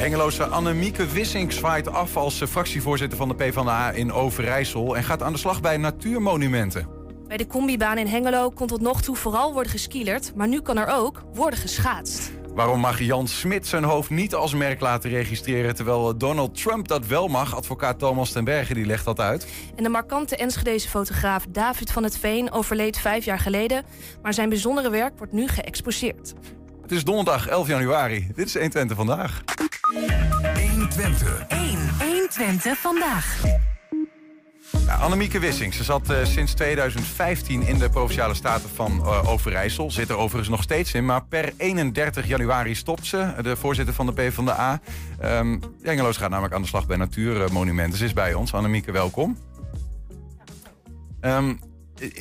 Hengeloze Annemieke Wissink zwaait af als fractievoorzitter van de PvdA in Overijssel... en gaat aan de slag bij natuurmonumenten. Bij de combibaan in Hengelo kon tot nog toe vooral worden geskielerd... maar nu kan er ook worden geschaatst. Waarom mag Jan Smit zijn hoofd niet als merk laten registreren... terwijl Donald Trump dat wel mag? Advocaat Thomas ten Berge die legt dat uit. En de markante Enschedeze fotograaf David van het Veen overleed vijf jaar geleden... maar zijn bijzondere werk wordt nu geëxposeerd. Het is donderdag 11 januari. Dit is 120 vandaag. 120. 1. 120 vandaag. Ja, Annemieke Wissing, ze zat uh, sinds 2015 in de Provinciale Staten van uh, Overijssel. Zit er overigens nog steeds in, maar per 31 januari stopt ze. De voorzitter van de PvdA. Um, Engeloos gaat namelijk aan de slag bij Natuurmonumenten. Ze is bij ons. Annemieke, welkom. Um,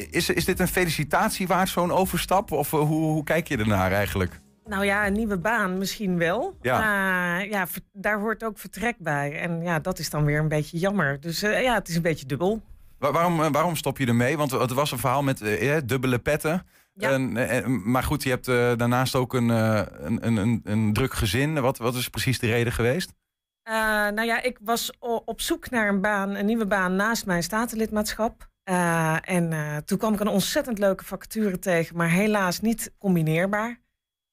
is, is dit een felicitatie waard, zo'n overstap? Of hoe, hoe kijk je ernaar eigenlijk? Nou ja, een nieuwe baan misschien wel. Ja. Uh, ja, daar hoort ook vertrek bij. En ja, dat is dan weer een beetje jammer. Dus uh, ja, het is een beetje dubbel. Waar, waarom, uh, waarom stop je ermee? Want het was een verhaal met dubbele petten. Ja. En, maar goed, je hebt daarnaast ook een, een, een, een, druk gezin. Wat, wat is precies de reden geweest? nou ja, ik was op zoek naar een baan, een nieuwe baan naast mijn statenlidmaatschap. en toen kwam ik een ontzettend leuke vacature tegen, maar helaas niet combineerbaar.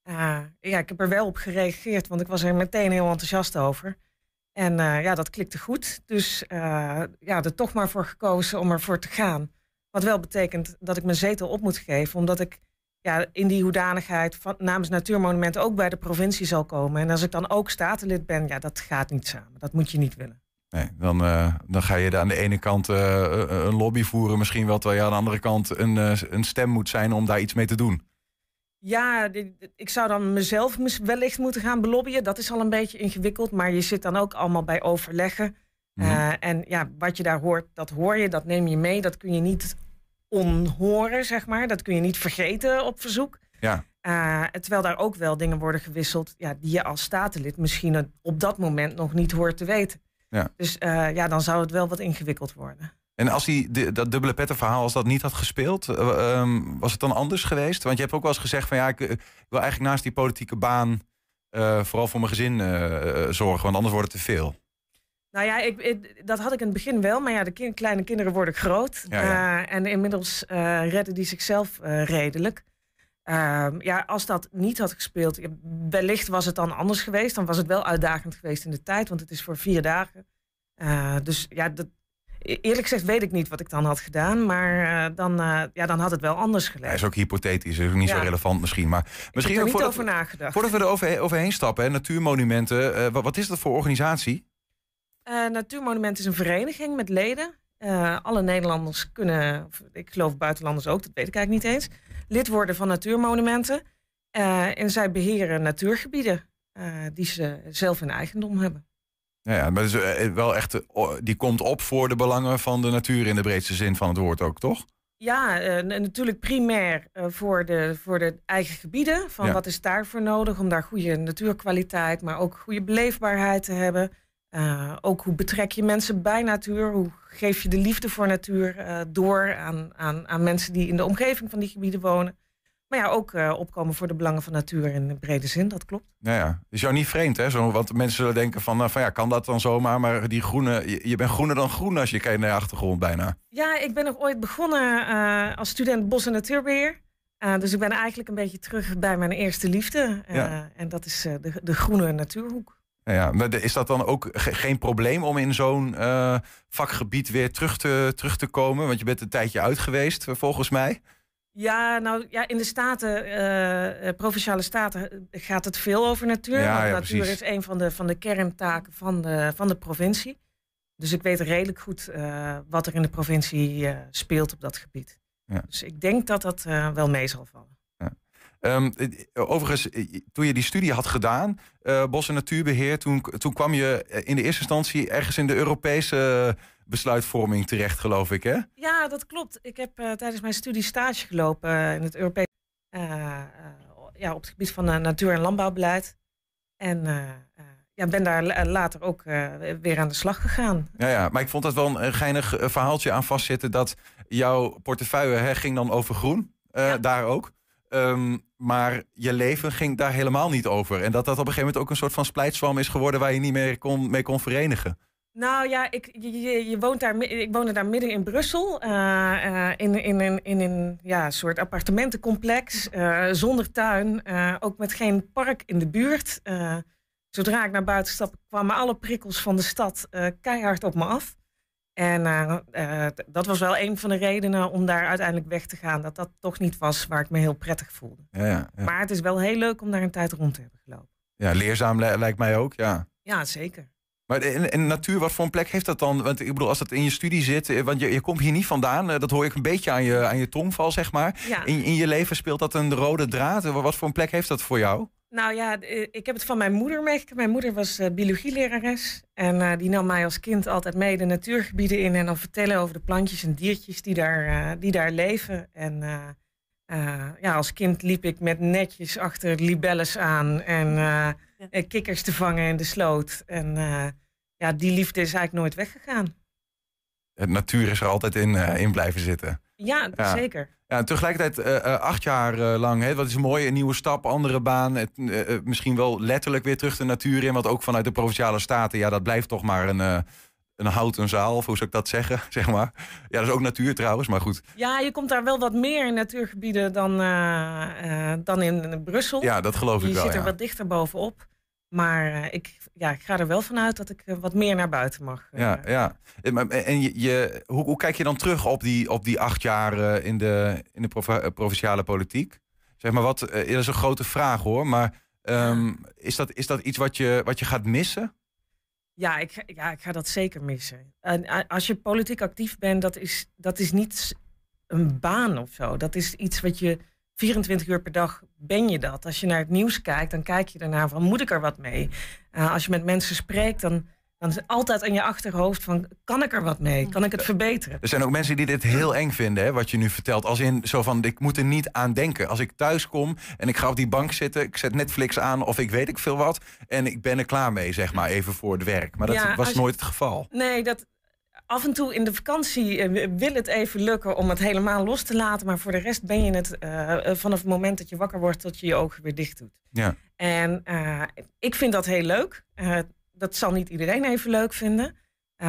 Uh, ja, ik heb er wel op gereageerd, want ik was er meteen heel enthousiast over. En uh, ja, dat klikte goed. Dus uh, ja, er toch maar voor gekozen om ervoor te gaan. Wat wel betekent dat ik mijn zetel op moet geven, omdat ik ja, in die hoedanigheid van, namens Natuurmonumenten ook bij de provincie zal komen. En als ik dan ook statenlid ben, ja, dat gaat niet samen. Dat moet je niet willen. Nee, dan, dan ga je aan de ene kant een lobby voeren, misschien wel, terwijl je aan de andere kant een, een stem moet zijn om daar iets mee te doen. Ja, ik zou dan mezelf wellicht moeten gaan belobbyen. Dat is al een beetje ingewikkeld. Maar je zit dan ook allemaal bij overleggen. Mm -hmm. uh, en ja, wat je daar hoort, dat hoor je, dat neem je mee. Dat kun je niet onhoren, zeg maar. Dat kun je niet vergeten op verzoek. Ja. Uh, terwijl daar ook wel dingen worden gewisseld... Ja, die je als statenlid misschien op dat moment nog niet hoort te weten. Ja. Dus uh, ja, dan zou het wel wat ingewikkeld worden. En als hij dat dubbele pettenverhaal, als dat niet had gespeeld, uh, um, was het dan anders geweest? Want je hebt ook wel eens gezegd van ja, ik, ik wil eigenlijk naast die politieke baan uh, vooral voor mijn gezin uh, zorgen, want anders wordt het te veel. Nou ja, ik, ik, dat had ik in het begin wel, maar ja, de kind, kleine kinderen worden groot. Ja, ja. en inmiddels redden die zichzelf redelijk. Ehm, ja, als dat niet had gespeeld, wellicht was het dan anders geweest. Dan was het wel uitdagend geweest in de tijd, want het is voor vier dagen. dus ja, dat, Eerlijk gezegd weet ik niet wat ik dan had gedaan, maar uh, dan, uh, ja, dan had het wel anders gelegen. Hij is ook hypothetisch, is ook niet ja. zo relevant misschien. Maar misschien ik heb er niet over nagedacht. Voordat we er over, overheen stappen, hè, Natuurmonumenten, uh, wat, wat, is dat voor organisatie? Natuurmonumenten is een vereniging met leden. alle Nederlanders kunnen, ik geloof buitenlanders ook, dat weet ik eigenlijk niet eens, lid worden van Natuurmonumenten. en zij beheren natuurgebieden die ze zelf in eigendom hebben. Ja, maar is wel echt, die komt op voor de belangen van de natuur in de breedste zin van het woord ook, toch? Ja, uh, natuurlijk primair uh, voor, de, voor de eigen gebieden. Van Ja. wat is daarvoor nodig om daar goede natuurkwaliteit, maar ook goede beleefbaarheid te hebben. Uh, ook hoe betrek je mensen bij natuur? Hoe geef je de liefde voor natuur door aan, aan, aan mensen die in de omgeving van die gebieden wonen? Maar ja, ook uh, opkomen voor de belangen van natuur in de brede zin, dat klopt. Ja, ja. Is jou niet vreemd, hè? Zo, want mensen zullen denken van, nou, van ja, kan dat dan zomaar? Maar die groene, je, je bent groener dan groen als je kijkt naar je achtergrond bijna. Ja, ik ben nog ooit begonnen uh, als student bos- en natuurbeheer. Uh, dus ik ben eigenlijk een beetje terug bij mijn eerste liefde. Ja. En dat is de, de groene natuurhoek. Ja, maar is dat dan ook ge geen probleem om in zo'n uh, vakgebied weer terug te, terug te komen? Want je bent een tijdje uit geweest, volgens mij. Ja, nou ja, in de staten, uh, provinciale staten, gaat het veel over natuur. Ja, want ja, natuur precies. is een van de, van de kerntaken van de, van de provincie. Dus ik weet redelijk goed uh, wat er in de provincie uh, speelt op dat gebied. Ja. Dus ik denk dat dat wel mee zal vallen. Ja. Um, overigens, toen je die studie had gedaan, bos- en natuurbeheer, toen, toen kwam je in de eerste instantie ergens in de Europese besluitvorming terecht, geloof ik, hè? Ja, dat klopt. Ik heb uh, tijdens mijn studie stage gelopen uh, in het Europees uh, ja, op het gebied van natuur- en landbouwbeleid. En ja, ben daar la- later ook eh, weer aan de slag gegaan. Ja, ja, maar ik vond dat wel een, geinig eh, verhaaltje aan vastzitten. Dat jouw portefeuille hè, ging dan over groen, eh, Ja. daar ook. Ehm, maar je leven ging daar helemaal niet over. En dat dat op een gegeven moment ook een soort van splijtswam is geworden... waar je niet meer kon, mee kon verenigen. Nou ja, ik, je, je, woont daar, ik woonde daar midden in Brussel. eh, eh, in, in, in, in een ja, soort appartementencomplex. eh, zonder tuin. ook met geen park in de buurt. Zodra ik naar buiten stapte, kwamen alle prikkels van de stad keihard op me af. En dat was wel een van de redenen om daar uiteindelijk weg te gaan. Dat dat toch niet was waar ik me heel prettig voelde. Ja, ja, ja. Maar het is wel heel leuk om daar een tijd rond te hebben gelopen. ja leerzaam li- lijkt mij ook, ja. Ja, zeker. Maar in, in natuur, wat voor een plek heeft dat dan? Want ik bedoel, als dat in je studie zit... eh, want je, je komt hier niet vandaan, eh, dat hoor ik een beetje aan je, aan je tongval, zeg maar. Ja. In, in je leven speelt dat een rode draad? Eh, Wat voor een plek heeft dat voor jou? Nou ja, ik heb het van mijn moeder meegekregen. Mijn moeder was eh, biologielerares. En die nam mij als kind altijd mee de natuurgebieden in. En dan vertellen over de plantjes en diertjes die daar, die daar leven. En ja, als kind liep ik met netjes achter libelles aan. En kikkers te vangen in de sloot. En eh, ja, die liefde is eigenlijk nooit weggegaan. Het natuur is er altijd in, eh, in blijven zitten. Ja, Ja. zeker. Ja, en tegelijkertijd eh, acht jaar lang, hè, wat is mooi, een nieuwe stap, andere baan. Het, misschien wel letterlijk weer terug de natuur in. Want ook vanuit de Provinciale Staten, ja, dat blijft toch maar een, een houten zaal. Of hoe zou ik dat zeggen, zeg maar. Ja, dat is ook natuur trouwens, maar goed. Ja, je komt daar wel wat meer in natuurgebieden dan, eh, eh, dan in Brussel. Ja, dat geloof ik Je wel, zit er ja. wat dichter bovenop. Maar eh, ik, ja, ik ga er wel vanuit dat ik wat meer naar buiten mag. Ja, ja. En, en je, je, hoe, hoe kijk je dan terug op die, op die acht jaar in de, in de provi- provinciale politiek? Zeg maar wat, dat is een grote vraag hoor, maar ehm, is, dat, is dat iets wat je, wat je gaat missen? Ja, ik, ja, ik ga dat zeker missen. En eh, als je politiek actief bent, dat is, dat is niet een baan of zo. Dat is iets wat je 24 uur per dag ben je dat. Als je naar het nieuws kijkt, dan kijk je daarnaar van moet ik er wat mee? Eh, als je met mensen spreekt, dan, dan is het altijd in je achterhoofd van kan ik er wat mee? Kan ik het verbeteren? Er zijn ook mensen die dit heel eng vinden, hè, wat je nu vertelt. Als in zo van, ik moet er niet aan denken. Als ik thuis kom en ik ga op die bank zitten, ik zet Netflix aan of ik weet ik veel wat. En ik ben er klaar mee, zeg maar, even voor het werk. Maar dat Ja, was je- nooit het geval. Nee, dat, af en toe in de vakantie eh, wil het even lukken om het helemaal los te laten. Maar voor de rest ben je het eh, eh, vanaf het moment dat je wakker wordt tot je je ogen weer dicht doet. Ja. En ik vind dat heel leuk. Dat zal niet iedereen even leuk vinden. Eh,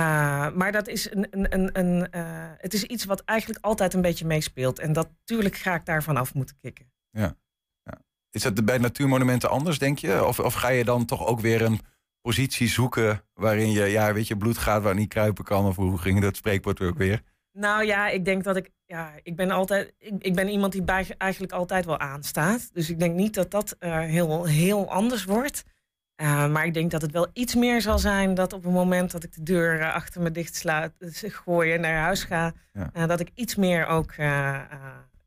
maar dat is, een, een, een, een, eh, het is iets wat eigenlijk altijd een beetje meespeelt. En dat, natuurlijk ga ik daarvan af moeten kicken. Is dat bij natuurmonumenten anders, denk je? Of, of ga je dan toch ook weer een positie zoeken waarin je, ja, weet je, bloed gaat waar niet kruipen kan? Of hoe ging dat spreekwoord ook weer? Nou ja, ik denk dat ik. Ja, ik ben altijd. Ik, ik ben iemand die bij, eigenlijk altijd wel aanstaat. Dus ik denk niet dat dat eh, heel, heel anders wordt. Eh, maar ik denk dat het wel iets meer zal zijn dat op het moment dat ik de deur eh, achter me dicht dus ik gooi en naar huis ga, Ja. eh, dat ik iets meer ook eh, eh,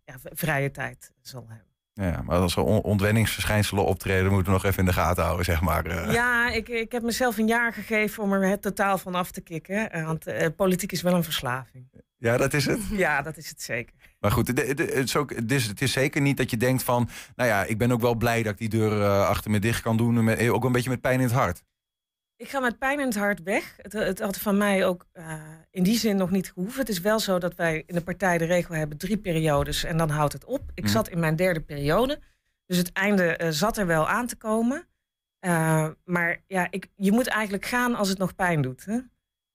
ja, vrije tijd zal hebben. Ja, maar als er on- ontwenningsverschijnselen optreden, moeten we nog even in de gaten houden, zeg maar. eh. Ja, ik, ik heb mezelf een jaar gegeven om er het totaal van af te kicken. eh, want eh, politiek is wel een verslaving. ja, dat is het. Ja, dat is het zeker. Maar goed, de- de- het is, ook, het, is, het is zeker niet dat je denkt van... nou ja, ik ben ook wel blij dat ik die deur eh, achter me dicht kan doen. Met, ook een beetje met pijn in het hart. Ik ga met pijn in het hart weg. Het, het had van mij ook eh, in die zin nog niet gehoeven. Het is wel zo dat wij in de partij de regel hebben drie periodes en dan houdt het op. Ik Mhm. zat in mijn derde periode. Dus het einde eh, zat er wel aan te komen. Maar ja, ik, je moet eigenlijk gaan als het nog pijn doet. Hè?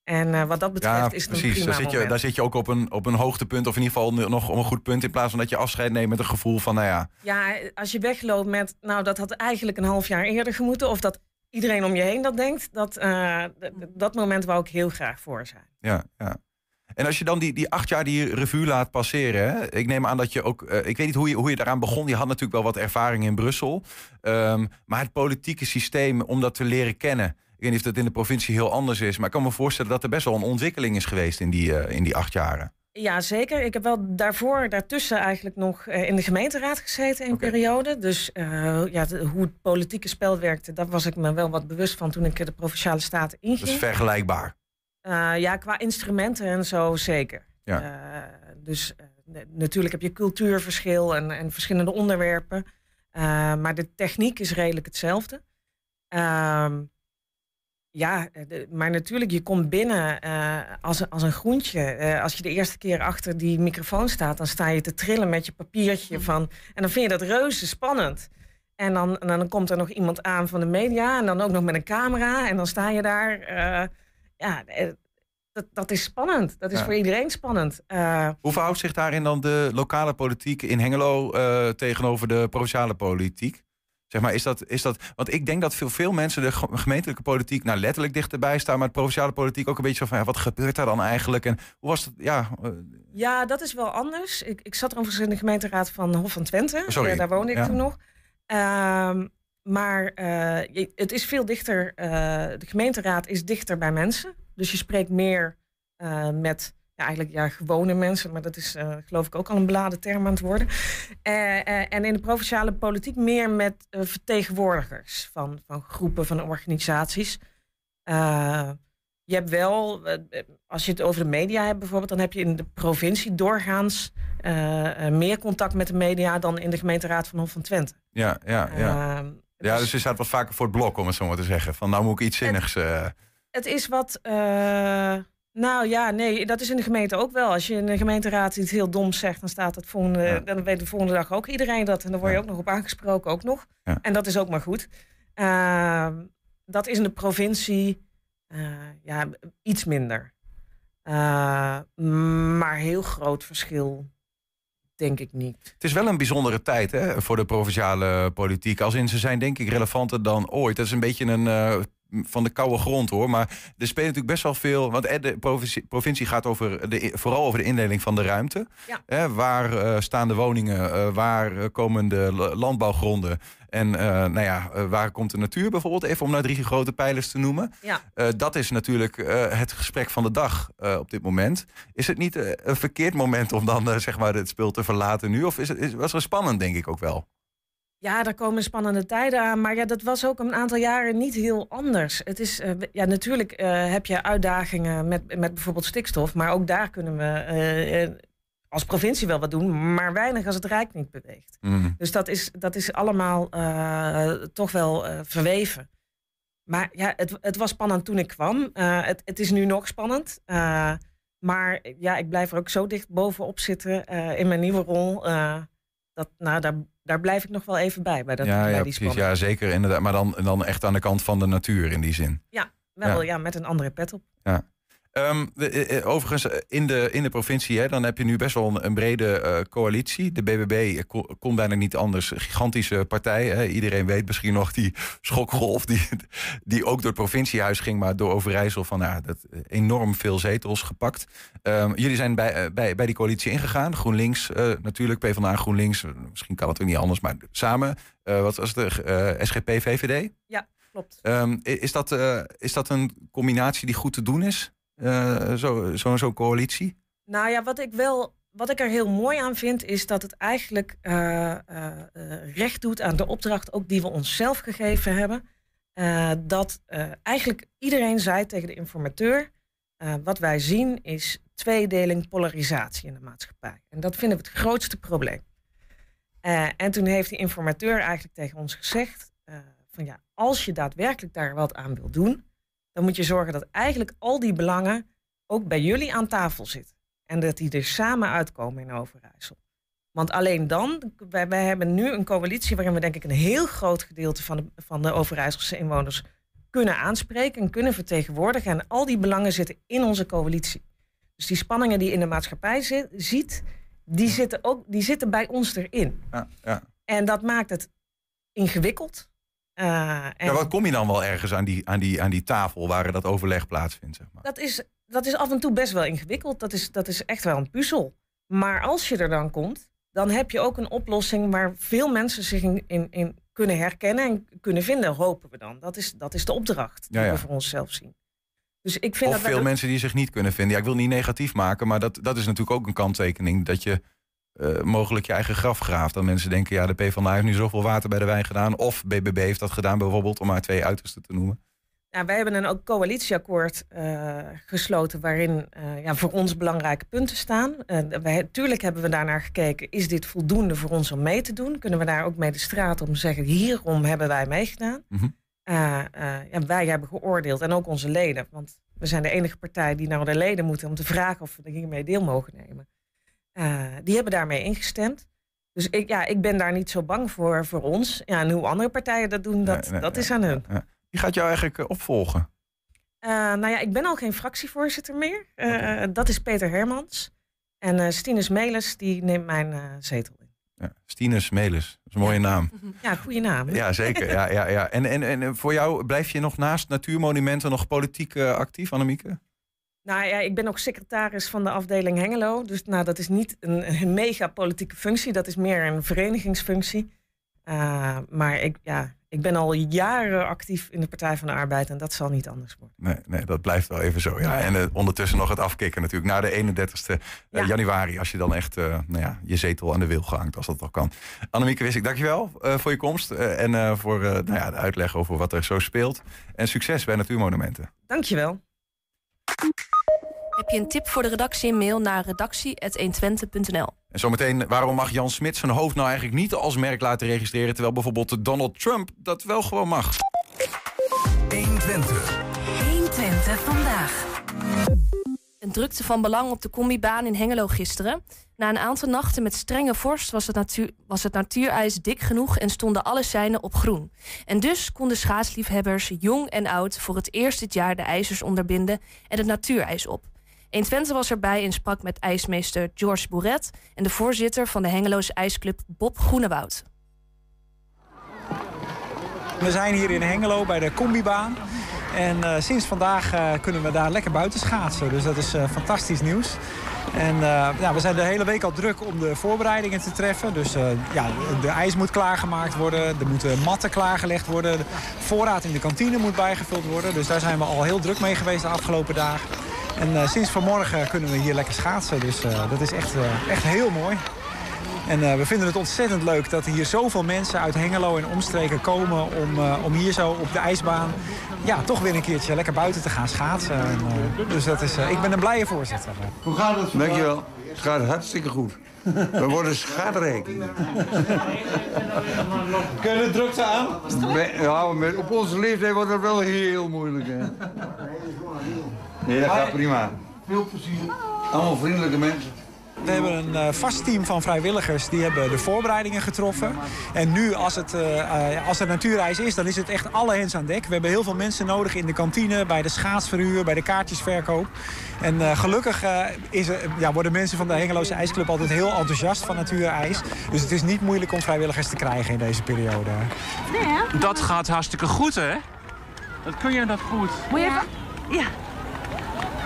En eh, wat dat betreft Ja, is het een prima Daar zit, je, moment. daar zit je ook op een, op een hoogtepunt. Of in ieder geval nog op een goed punt. In plaats van dat je afscheid neemt met een gevoel van, nou ja... Ja, als je wegloopt met, nou dat had eigenlijk een half jaar eerder gemoeten. Of dat iedereen om je heen dat denkt. Dat, eh, dat moment wou ik heel graag voor zijn. ja, ja. En als je dan die, die acht jaar die revue laat passeren. Hè? Ik neem aan dat je ook. eh, ik weet niet hoe je, hoe je daaraan begon. Je had natuurlijk wel wat ervaring in Brussel. Ehm, maar het politieke systeem, om dat te leren kennen. Ik weet niet of dat in de provincie heel anders is. Maar ik kan me voorstellen dat er best wel een ontwikkeling is geweest in die, eh, in die acht jaren. Ja, zeker. Ik heb wel daarvoor, daartussen eigenlijk nog eh, in de gemeenteraad gezeten in een periode. Dus eh, ja, de- hoe het politieke spel werkte, daar was ik me wel wat bewust van toen ik de Provinciale Staten Dat is inging. vergelijkbaar. Eh, ja, qua instrumenten en zo zeker. Ja. Dus natuurlijk heb je cultuurverschil en, en verschillende onderwerpen. Maar de techniek is redelijk hetzelfde. Ehm, Ja, eh, de- maar natuurlijk, je komt binnen eh, als, een- als een groentje. Eh, als je de eerste keer achter die microfoon staat, dan sta je te trillen met je papiertje van. En dan vind je dat reuze spannend. En dan, en dan komt er nog iemand aan van de media en dan ook nog met een camera. En dan sta je daar. ja, dat, dat is spannend. Dat is Ja. voor iedereen spannend. Hoe verhoudt zich daarin dan de lokale politiek in Hengelo tegenover de provinciale politiek? Zeg maar, is dat, is dat, want ik denk dat veel, veel mensen de ge- gemeentelijke politiek nou letterlijk dichterbij staan, maar de provinciale politiek ook een beetje zo van ja, wat gebeurt daar dan eigenlijk? En hoe was het? Ja, eh, Ja, dat is wel anders. Ik, ik zat overigens in de gemeenteraad van Hof van Twente. Sorry. Eh, daar woonde ik Ja. toen nog. Ehm, maar eh, het is veel dichter. de gemeenteraad is dichter bij mensen. Dus je spreekt meer met ja, eigenlijk ja, gewone mensen. Maar dat is eh, geloof ik ook al een beladen term aan het worden. Eh, eh, en in de provinciale politiek meer met vertegenwoordigers van, van groepen, van organisaties. Je hebt wel, als je het over de media hebt bijvoorbeeld, dan heb je in de provincie doorgaans meer contact met de media dan in de gemeenteraad van Hof van Twente. ja, ja, ja. Ehm, Ja, dus dus je staat wat vaker voor het blok, om het zo maar te zeggen. Van nou moet ik iets zinnigs. het is wat. Nou ja, nee, dat is in de gemeente ook wel. Als je in de gemeenteraad iets heel doms zegt, dan staat volgende, Ja. dan weet de volgende dag ook iedereen dat. En dan word je Ja. ook nog op aangesproken, ook nog. Ja. En dat is ook maar goed. Ehm, dat is in de provincie eh, ja, iets minder. Eh, maar heel groot verschil, denk ik niet. Het is wel een bijzondere tijd hè, voor de provinciale politiek. Als in ze zijn denk ik relevanter dan ooit. Dat is een beetje een eh, van de koude grond hoor. Maar er speelt natuurlijk best wel veel. Want eh, de provincie, provincie gaat over de, vooral over de indeling van de ruimte. Ja. Hè, waar eh, staan de woningen? Eh, waar komen de la- landbouwgronden? En nou ja, waar komt de natuur bijvoorbeeld? Even om naar drie grote pijlers te noemen. Ja. Dat is natuurlijk het gesprek van de dag op dit moment. Is het niet een verkeerd moment om dan zeg maar het spul te verlaten nu? Of is het, is, was het spannend, denk ik ook wel? Ja, daar komen spannende tijden aan. Maar ja, dat was ook een aantal jaren niet heel anders. Het is, eh, ja, natuurlijk eh, heb je uitdagingen met, met bijvoorbeeld stikstof. Maar ook daar kunnen we eh, als provincie wel wat doen. Maar weinig als het Rijk niet beweegt. Mm. Dus dat is, dat is allemaal toch wel verweven. Maar ja, het, het was spannend toen ik kwam. Het, het is nu nog spannend. Maar ja, ik blijf er ook zo dicht bovenop zitten in mijn nieuwe rol. Dat, nou, daar, daar blijf ik nog wel even bij. bij, dat, ja, bij ja, die precies. spanning. Ja, zeker inderdaad. Maar dan, dan echt aan de kant van de natuur in die zin. Wel ja. ja. met een andere pet op. Ehm, de- eh, eh, overigens, eh, in de, in de provincie, hè, dan heb je nu best wel een, een brede coalitie. De BBB kon, kon bijna niet anders. Gigantische partij. Hè. Iedereen weet misschien nog die schokgolf die, die ook door het provinciehuis ging, maar door Overijssel van nou, dat, enorm veel zetels gepakt. Ehm, jullie zijn bij, bij, bij die coalitie ingegaan. GroenLinks eh, natuurlijk, PvdA GroenLinks. Misschien kan het ook niet anders, maar samen. Wat was het? eh, SGP, VVD? Klopt. Ehm, is, dat, is dat een combinatie die goed te doen is? Eh, Zo'n zo, zo'n coalitie? Nou ja, wat ik wel. Wat ik er heel mooi aan vind, is dat het eigenlijk eh, eh, eh, recht doet aan de opdracht ook die we onszelf gegeven hebben. Eh, dat eh, eigenlijk iedereen zei tegen de informateur: eh, wat wij zien is tweedeling, polarisatie in de maatschappij. En dat vinden we het grootste probleem. Eh, en toen heeft die informateur eigenlijk tegen ons gezegd: eh, van ja, als je daadwerkelijk daar wat aan wil doen, dan moet je zorgen dat eigenlijk al die belangen ook bij jullie aan tafel zitten. En dat die er samen uitkomen in Overijssel. Want alleen dan, wij, wij hebben nu een coalitie waarin we denk ik een heel groot gedeelte van de, van de Overijsselse inwoners kunnen aanspreken en kunnen vertegenwoordigen. En al die belangen zitten in onze coalitie. Dus die spanningen die je in de maatschappij zit, ziet, die zitten, ook, die zitten bij ons erin. Ja, ja. En dat maakt het ingewikkeld. En Ja, wat kom je dan wel ergens aan die, aan die, aan die tafel waar dat overleg plaatsvindt? Zeg maar? dat, is, dat is af en toe best wel ingewikkeld. Dat is, dat is echt wel een puzzel. Maar als je er dan komt, dan heb je ook een oplossing waar veel mensen zich in, in, in kunnen herkennen en kunnen vinden, hopen we dan. Dat is, dat is de opdracht die Ja, ja. we voor onszelf zien. Dus ik vind Of dat veel mensen die zich niet kunnen vinden. Ja, ik wil niet negatief maken, maar dat, dat is natuurlijk ook een kanttekening. Dat je eh, mogelijk je eigen graf graaft. Dat mensen denken, ja, de PvdA heeft nu zoveel water bij de wijn gedaan. Of BBB heeft dat gedaan bijvoorbeeld, om maar twee uitersten te noemen. Ja, wij hebben een ook coalitieakkoord eh, gesloten waarin eh, ja, voor ons belangrijke punten staan. Wij, tuurlijk hebben we daarnaar gekeken, is dit voldoende voor ons om mee te doen? Kunnen we daar ook mee de straat om zeggen, hierom hebben wij meegedaan? Mhm. ja, wij hebben geoordeeld en ook onze leden. Want we zijn de enige partij die naar de leden moeten om te vragen of we hiermee deel mogen nemen. Eh, die hebben daarmee ingestemd. Dus ik, ja, ik ben daar niet zo bang voor voor ons. Ja, en hoe andere partijen dat doen, dat, Nee, nee, dat is aan hun. Wie gaat jou eigenlijk eh, opvolgen? Eh, nou ja, ik ben al geen fractievoorzitter meer. Dat is Peter Hermans. En eh Stinus Melis, die neemt mijn zetel in. Ja, Stinus Melis, dat is een mooie naam. Ja, goede naam. hè? Ja, zeker. Ja, ja, ja. En, en, en voor jou blijf je nog naast natuurmonumenten nog politiek actief, Annemieke? Nou ja, ik ben ook secretaris van de afdeling Hengelo. Dus nou, dat is niet een, een mega politieke functie. Dat is meer een verenigingsfunctie. Eh, maar ik, ja, ik ben al jaren actief in de Partij van de Arbeid. En dat zal niet anders worden. Nee, nee, dat blijft wel even zo. Ja. En eh, ondertussen nog het afkicken natuurlijk. Na de 31ste eh, Ja. januari. Als je dan echt nou ja, je zetel aan de wil gehangt. Als dat al kan. Annemieke Wissik, dankjewel voor je komst. en voor nou ja, de uitleg over wat er zo speelt. En succes bij Natuurmonumenten. Dankjewel. Heb je een tip voor de redactie? Mail naar redactie.120.nl. En zometeen, waarom mag Jan Smit zijn hoofd nou eigenlijk niet als merk laten registreren... terwijl bijvoorbeeld Donald Trump dat wel gewoon mag? 120. 120 vandaag. Een drukte van belang op de combibaan in Hengelo gisteren. Na een aantal nachten met strenge vorst was het, natuur, was het natuurijs dik genoeg en stonden alle seinen op groen. En dus konden schaatsliefhebbers, jong en oud, voor het eerst dit jaar de ijzers onderbinden en het natuurijs op. 120 was erbij en sprak met ijsmeester George Bourret en de voorzitter van de Hengeloze IJsclub Bob Groenewoud. We zijn hier in Hengelo bij de combibaan. En eh, sinds vandaag eh, kunnen we daar lekker buiten schaatsen. Dus dat is eh, fantastisch nieuws. En eh, ja, we zijn de hele week al druk om de voorbereidingen te treffen. Dus eh, ja, de ijs moet klaargemaakt worden. Er moeten matten klaargelegd worden. De voorraad in de kantine moet bijgevuld worden. Dus daar zijn we al heel druk mee geweest de afgelopen dagen. En eh, sinds vanmorgen kunnen we hier lekker schaatsen. Dus dat is echt, echt heel mooi. En eh, we vinden het ontzettend leuk dat er hier zoveel mensen uit Hengelo en omstreken komen om, eh, om hier zo op de ijsbaan ja, toch weer een keertje lekker buiten te gaan schaatsen. En, eh, dus dat is, eh, ik ben een blije voorzitter. Hoe gaat het? Dankjewel. Het gaat hartstikke goed. We worden schatrijk. Kun je de drukte aan? Ja, met, op onze leeftijd wordt het wel heel moeilijk. Hè. Nee, dat gaat prima. Veel plezier. Allemaal vriendelijke mensen. We hebben een eh, vast team van vrijwilligers die hebben de voorbereidingen getroffen. En nu, als het, eh, eh, als er natuurreis is, dan is het echt alle hens aan dek. We hebben heel veel mensen nodig in de kantine, bij de schaatsverhuur, bij de kaartjesverkoop. En eh, gelukkig eh, is er, ja, worden mensen van de Hengeloze IJsclub altijd heel enthousiast van natuurijs. Dus het is niet moeilijk om vrijwilligers te krijgen in deze periode. Dat gaat hartstikke goed, hè? Dat kun je dat goed. Moet je even... Ja.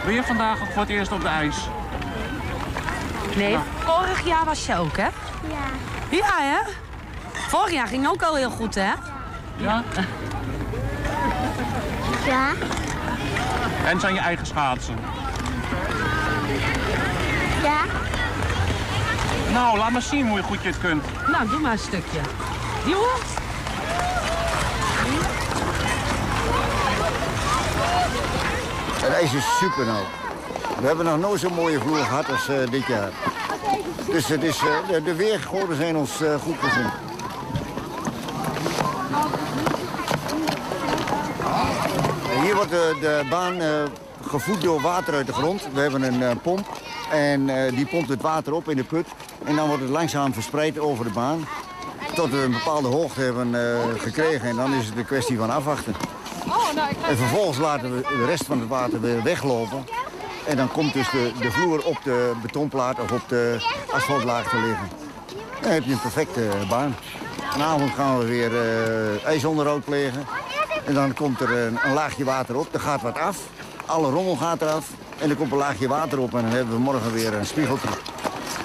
Ben je vandaag voor het eerst op de ijs? Nee, vorig jaar was je ook, hè? Ja. Ja, hè? Vorig jaar ging ook al heel goed, hè? Ja? Ja, En zijn je eigen schaatsen? ja. Nou, laat maar zien hoe goed je het kunt. Nou, doe maar een stukje. Joe. Het ijs is super nou. We hebben nog nooit zo'n mooie vloer gehad als eh, dit jaar. Dus het is, eh, de, de weergoden zijn ons eh, goed gezien. Hier wordt de, de baan gevoed door water uit de grond. We hebben een pomp en die pompt het water op in de put. En dan wordt het langzaam verspreid over de baan. Tot we een bepaalde hoogte hebben gekregen en dan is het een kwestie van afwachten. En vervolgens laten we de rest van het water weer weglopen. En dan komt dus de, de vloer op de betonplaat of op de asfaltlaag te liggen. Dan heb je een perfecte baan. Vanavond gaan we weer eh ijsonderhoud plegen. En dan komt er een, een laagje water op. Er gaat wat af. Alle rommel gaat eraf. En er komt een laagje water op. En dan hebben we morgen weer een spiegeltje.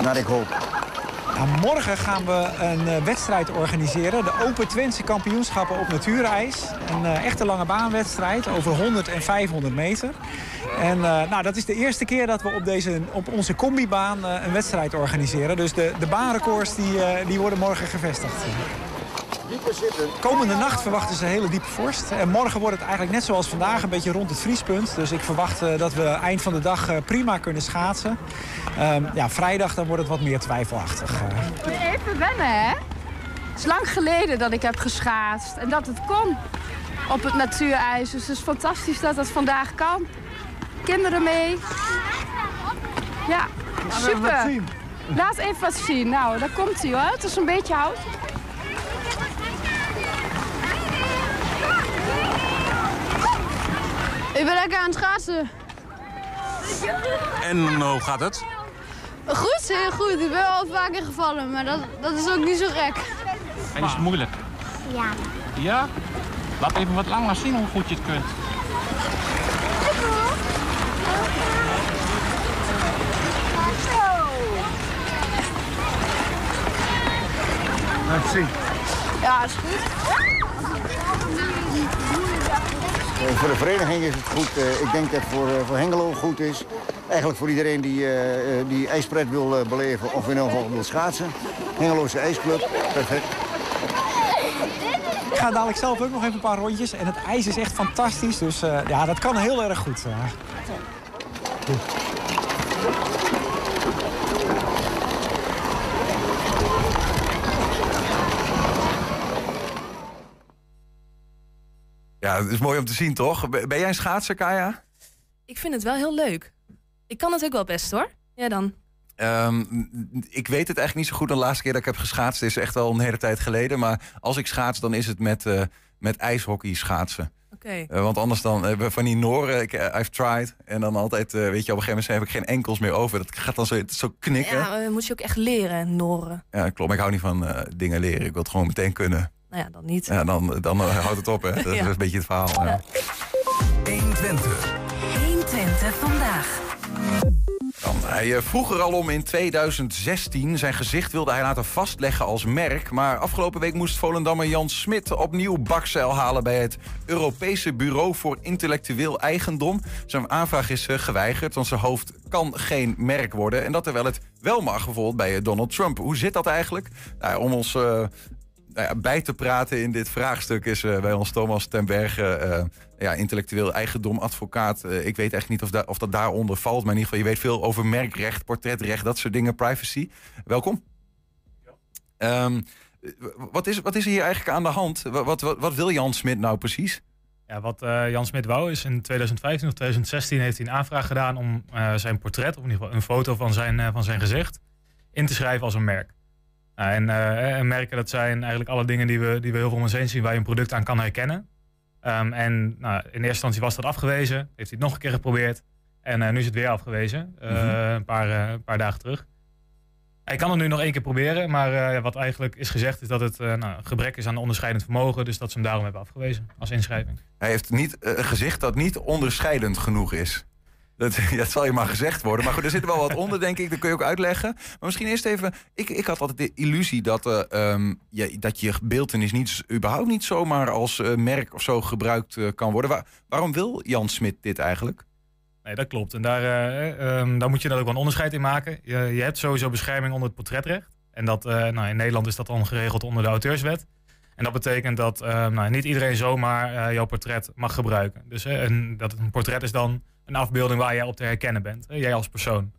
Naar ik hoop. Nou, morgen gaan we een eh, wedstrijd organiseren. De Open Twentse kampioenschappen op natuurijs. Een eh, echte lange baanwedstrijd over 100 en 500 meter. En eh, nou, dat is de eerste keer dat we op, deze, op onze combibaan een wedstrijd organiseren. Dus de, de baanrecords die, die worden morgen gevestigd. Komende nacht verwachten ze hele diepe vorst. En morgen wordt het eigenlijk net zoals vandaag een beetje rond het vriespunt. Dus ik verwacht eh, dat we eind van de dag eh, prima kunnen schaatsen. Ehm, ja, vrijdag dan wordt het wat meer twijfelachtig. eh. Moet je even wennen, hè? Het is lang geleden dat ik heb geschaatst en dat het kon. op het natuurijs. Dus het is fantastisch dat dat vandaag kan. Kinderen mee. Ja, super. Laat even wat zien. Nou, daar komt hij hoor. Het is een beetje hout. Ik ben lekker aan het schaatsen. En hoe gaat het? Goed, heel goed. Ik ben wel vaker gevallen, maar dat, dat is ook niet zo gek. En is het moeilijk? Ja. Ja? Laat even wat langer zien hoe goed je het kunt. Laat zien. Ja, is goed. Eh, voor de vereniging is het goed. Eh, ik denk dat het voor, eh, voor Hengelo goed is. Eigenlijk voor iedereen die, die ijspret wil beleven of in ieder geval wil schaatsen. Hengeloze ijsclub, perfect. Ik ga dadelijk zelf ook nog even een paar rondjes. En het ijs is echt fantastisch. Dus eh, ja, dat kan heel erg goed. ja. Ja, het is mooi om te zien, toch? Ben jij een schaatser, Kaya? Ik vind het wel heel leuk. Ik kan het ook wel best hoor. Ja dan. Ehm, ik weet het eigenlijk niet zo goed. De laatste keer dat ik heb geschaatst is echt al een hele tijd geleden. Maar als ik schaats, dan is het met, eh, met ijshockey schaatsen. Oké. Eh, want anders dan uh, van die Noren, ik, eh, I've tried. En dan altijd, weet je, op een gegeven moment heb ik geen enkels meer over. Dat gaat dan zo, zo knikken. Ja, Ja, moet je ook echt leren, Noren. klopt. Maar ik hou niet van dingen leren. Ik wil het gewoon meteen kunnen. Nou ja, dan niet. Ja, dan, dan eh, houdt het op, hè. Dat is een beetje het verhaal. Ja. 120. 120 vandaag. Dan, hij eh, vroeg er al om in 2016. Zijn gezicht wilde hij laten vastleggen als merk. Maar afgelopen week moest Volendammer Jan Smit opnieuw bakzeil halen... bij het Europese Bureau voor Intellectueel Eigendom. Zijn aanvraag is eh, geweigerd, want zijn hoofd kan geen merk worden. En dat terwijl het wel mag, bijvoorbeeld bij eh, Donald Trump. Hoe zit dat eigenlijk? Nou, om ons... eh, nou ja, bij te praten in dit vraagstuk is eh, bij ons Thomas ten Berge, eh, ja, intellectueel eigendom, advocaat. Eh, ik weet echt niet of, da- of dat daaronder valt, maar in ieder geval, je weet veel over merkrecht, portretrecht, dat soort dingen, privacy. Welkom. Ehm, wat, is, wat is er hier eigenlijk aan de hand? Wat, wat, wat, wil Jan Smit nou precies? Ja, wat Jan Smit wou is in 2015 of 2016 heeft hij een aanvraag gedaan om zijn portret, of in ieder geval een foto van zijn, van zijn gezicht, in te schrijven als een merk. Nou, en, eh, en merken, dat zijn eigenlijk alle dingen die we, die we heel veel om ons heen zien waar je een product aan kan herkennen. Ehm, en nou, in eerste instantie was dat afgewezen, heeft hij het nog een keer geprobeerd. En eh, nu is het weer afgewezen, eh, Mhm. een, paar, eh, een paar dagen terug. Hij kan het nu nog één keer proberen, maar eh, wat eigenlijk is gezegd is dat het eh, nou, gebrek is aan onderscheidend vermogen. Dus dat ze hem daarom hebben afgewezen als inschrijving. Hij heeft niet, een gezicht dat niet onderscheidend genoeg is. Dat, ja, dat zal je maar gezegd worden. Maar goed, er zit wel wat onder, denk ik. Dat kun je ook uitleggen. Maar misschien eerst even... Ik, ik had altijd de illusie dat, je, dat je beeldenis niet, überhaupt niet zomaar als eh, merk of zo gebruikt eh, kan worden. Waar- waarom wil Jan Smit dit eigenlijk? Nee, dat klopt. En daar, eh, ehm, daar moet je dan ook wel een onderscheid in maken. Je, je hebt sowieso bescherming onder het portretrecht. En dat, nou, in Nederland is dat dan geregeld onder de auteurswet. En dat betekent dat eh, nou, niet iedereen zomaar eh, jouw portret mag gebruiken. Dus eh, een, dat een portret is dan een afbeelding waar jij op te herkennen bent. jij als persoon.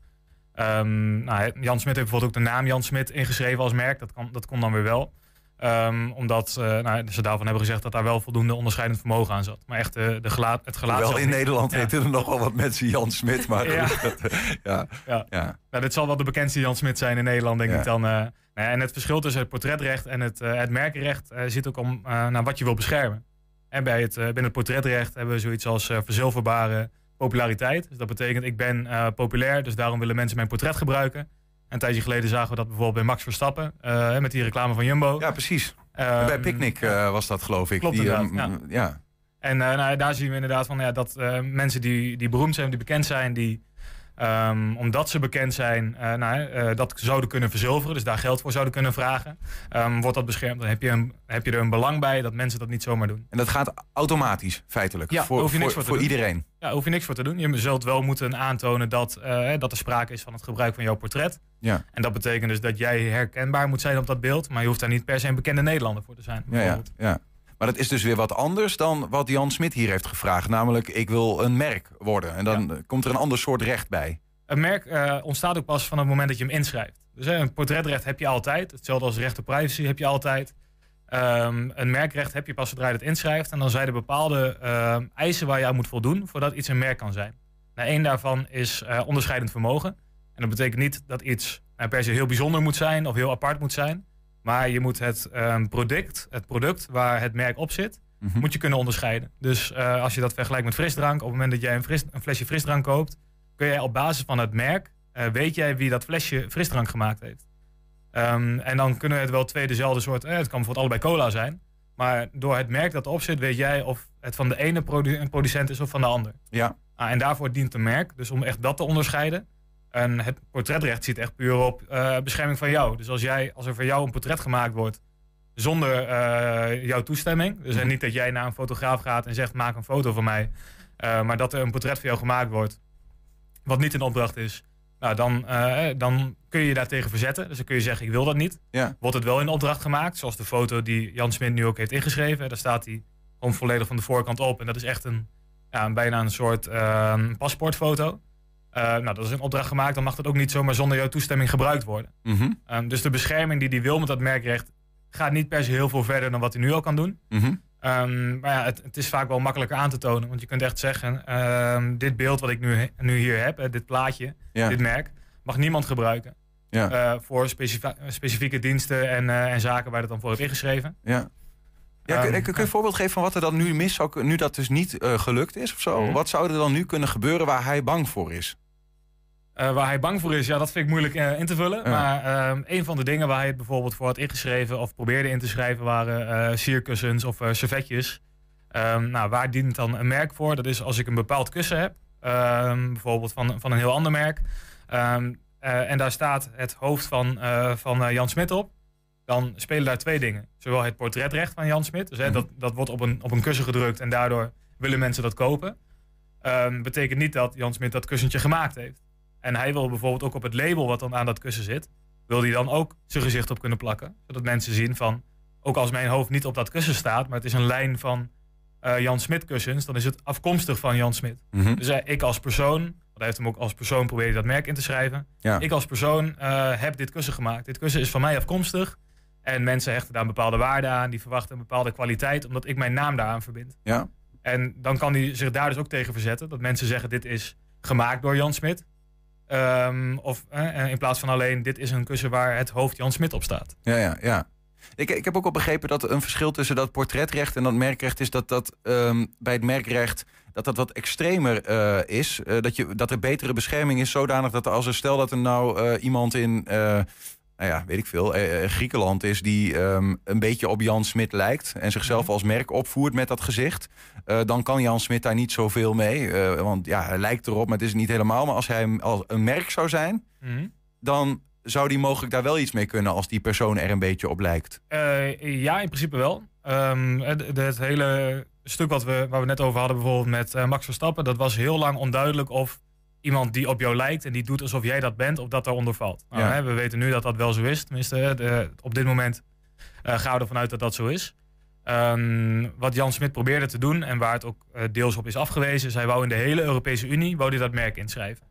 Ehm, nou, Jan Smit heeft bijvoorbeeld ook de naam Jan Smit ingeschreven als merk. Dat, kan, dat kon dan weer wel. Ehm, omdat eh, nou, ze daarvan hebben gezegd dat daar wel voldoende onderscheidend vermogen aan zat. Maar echt de, de gelaat, het gelaat... Wel in. Nederland Ja. heten er nogal wat mensen Jan Smit. Maar Ja. dat, eh, ja. Ja. Ja. Nou, dit zal wel de bekendste Jan Smit zijn in Nederland, denk ik dan. eh. nou en het verschil tussen het portretrecht en het, eh, het merkenrecht eh, zit ook om eh, naar wat je wil beschermen. En bij het, eh, binnen het portretrecht hebben we zoiets als eh, verzilverbare populariteit. Dus dat betekent, ik ben eh, populair, dus daarom willen mensen mijn portret gebruiken. En een tijdje geleden zagen we dat bijvoorbeeld bij Max Verstappen, eh, met die reclame van Jumbo. ja, precies. Ehm, Bij Picnic eh, was dat, geloof ik. Klopt Die, inderdaad, ehm, ja. ja. En eh, nou, daar zien we inderdaad van ja, dat mensen die, die beroemd zijn, die bekend zijn, die ehm, omdat ze bekend zijn, eh, nou, eh, dat zouden kunnen verzilveren, dus daar geld voor zouden kunnen vragen, ehm, wordt dat beschermd. Dan heb je, een, heb je er een belang bij dat mensen dat niet zomaar doen. En dat gaat automatisch, feitelijk. Ja, voor voor, iedereen. Ja, daar hoef je niks voor te doen. Je zult wel moeten aantonen dat, eh, dat er sprake is van het gebruik van jouw portret. Ja. En dat betekent dus dat jij herkenbaar moet zijn op dat beeld, maar je hoeft daar niet per se een bekende Nederlander voor te zijn. Ja, ja. Maar dat is dus weer wat anders dan wat Jan Smit hier heeft gevraagd. Namelijk, ik wil een merk worden. En dan eh, komt er een ander soort recht bij. Een merk eh, ontstaat ook pas van het moment dat je hem inschrijft. Dus hè, een portretrecht heb je altijd. Hetzelfde als recht op privacy heb je altijd. Ehm, een merkrecht heb je pas zodra je het inschrijft. En dan zijn er bepaalde eisen waar je aan moet voldoen voordat iets een merk kan zijn. Nou, één daarvan is eh, onderscheidend vermogen. En dat betekent niet dat iets nou, per se heel bijzonder moet zijn of heel apart moet zijn. Maar je moet het ehm, product, het product waar het merk op zit, Mhm. moet je kunnen onderscheiden. Dus eh, als je dat vergelijkt met frisdrank, op het moment dat jij een, fris, een flesje frisdrank koopt, kun jij op basis van het merk, eh, weet jij wie dat flesje frisdrank gemaakt heeft. Ehm, en dan kunnen het wel twee dezelfde soort, eh, het kan bijvoorbeeld allebei cola zijn. Maar door het merk dat erop zit, weet jij of het van de ene produ- producent is of van de ander. Ja. Ah, en daarvoor dient een merk, dus om echt dat te onderscheiden. En het portretrecht ziet echt puur op eh, bescherming van jou. Dus als, jij, als er voor jou een portret gemaakt wordt zonder eh, jouw toestemming. Dus en niet dat jij naar een fotograaf gaat en zegt maak een foto van mij. eh, maar dat er een portret voor jou gemaakt wordt. Wat niet in opdracht is. Nou, dan, dan kun je je daartegen verzetten. Dus dan kun je zeggen ik wil dat niet. Ja. Wordt het wel in opdracht gemaakt. Zoals de foto die Jan Smit nu ook heeft ingeschreven. Daar staat hij gewoon volledig van de voorkant op. En dat is echt een, ja, een bijna een soort paspoortfoto. Eh, nou, dat is in opdracht gemaakt. Dan mag dat ook niet zomaar zonder jouw toestemming gebruikt worden. Mhm. Um, dus de bescherming die hij wil met dat merkrecht gaat niet per se heel veel verder dan wat hij nu al kan doen. Mhm. Um, maar ja, het, het, is vaak wel makkelijker aan te tonen. Want je kunt echt zeggen, um, dit beeld wat ik nu, nu hier heb, uh, dit plaatje, ja. dit merk, mag niemand gebruiken. Ja. Uh, voor specifieke diensten en, uh, en zaken waar het dan voor heeft ingeschreven. Ja. Ja, kun, kun, kun je een voorbeeld geven van wat er dan nu mis zou nu dat dus niet gelukt is of zo? Mhm. Wat zou er dan nu kunnen gebeuren waar hij bang voor is? Uh, waar hij bang voor is, ja, dat vind ik moeilijk uh, in te vullen. Ja. Maar uh, een van de dingen waar hij het bijvoorbeeld voor had ingeschreven of probeerde in te schrijven waren uh, sierkussens of servetjes. Um, nou, waar dient dan een merk voor? Dat is als ik een bepaald kussen heb, um, bijvoorbeeld van, van een heel ander merk. En daar staat het hoofd van, van Jan Smit op. Dan spelen daar twee dingen. Zowel het portretrecht van Jan Smit, dus hè, dat, dat wordt op een, op een kussen gedrukt en daardoor willen mensen dat kopen. betekent niet dat Jan Smit dat kussentje gemaakt heeft. En hij wil bijvoorbeeld ook op het label wat dan aan dat kussen zit, wil hij dan ook zijn gezicht op kunnen plakken. Zodat mensen zien van, ook als mijn hoofd niet op dat kussen staat, maar het is een lijn van uh, Jan Smit kussens, dan is het afkomstig van Jan Smit. Mm -hmm. Dus uh, ik als persoon, want hij heeft hem ook als persoon probeert dat merk in te schrijven. Ja. Ik als persoon uh, heb dit kussen gemaakt. Dit kussen is van mij afkomstig. En mensen hechten daar een bepaalde waarde aan, die verwachten een bepaalde kwaliteit, omdat ik mijn naam daaraan verbind. Ja. En dan kan hij zich daar dus ook tegen verzetten, dat mensen zeggen dit is gemaakt door Jan Smit. Um, of uh, in plaats van alleen, dit is een kussen waar het hoofd Jan Smit op staat. Ja, ja, ja. Ik, ik heb ook al begrepen dat een verschil tussen dat portretrecht en dat merkrecht is dat dat um, bij het merkrecht dat dat wat extremer uh, is. Uh, dat, je, dat er betere bescherming is zodanig dat als er stel dat er nou iemand in, nou ja, weet ik veel, Griekenland is die um, een beetje op Jan Smit lijkt en zichzelf als merk opvoert met dat gezicht, dan kan Jan Smit daar niet zoveel mee. want ja, hij lijkt erop, maar het is niet helemaal. Maar als hij als een merk zou zijn, mm -hmm. dan zou die mogelijk daar wel iets mee kunnen als die persoon er een beetje op lijkt? Uh, ja, in principe wel. Um, het, het, hele stuk wat we, waar we net over hadden, bijvoorbeeld met Max Verstappen, dat was heel lang onduidelijk of iemand die op jou lijkt en die doet alsof jij dat bent, of dat daaronder valt. Nou, Ja. hè, we weten nu dat dat wel zo is. Tenminste, de, op dit moment uh, gaan we ervan uit dat dat zo is. Um, wat Jan Smit probeerde te doen en waar het ook uh, deels op is afgewezen, is hij wou in de hele Europese Unie wou hij dat merk inschrijven.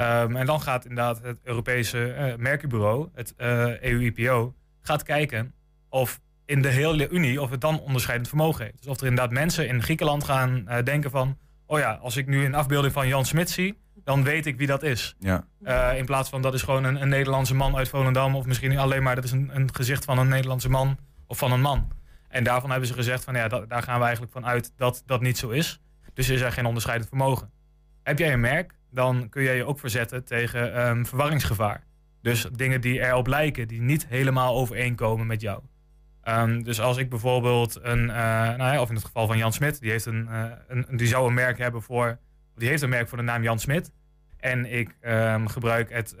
Um, en dan gaat inderdaad het Europese uh, merkenbureau, het EU-IPO, gaat kijken of in de hele Unie of het dan onderscheidend vermogen heeft. Dus of er inderdaad mensen in Griekenland gaan denken van, oh ja, als ik nu een afbeelding van Jan Smit zie, dan weet ik wie dat is. Ja. Uh, in plaats van dat is gewoon een, een, Nederlandse man uit Volendam of misschien alleen maar dat is een, een, gezicht van een Nederlandse man of van een man. En daarvan hebben ze gezegd van ja, dat, daar gaan we eigenlijk van uit dat dat niet zo is. Dus is er geen onderscheidend vermogen. Heb jij een merk, dan kun je je ook verzetten tegen um, verwarringsgevaar. Dus dingen die erop lijken, die niet helemaal overeenkomen met jou. Um, dus als ik bijvoorbeeld een, uh, nou ja, of in het geval van Jan Smit, die, heeft een, uh, een, die zou een merk hebben voor, die heeft een merk voor de naam Jan Smit. En ik um, gebruik het, uh,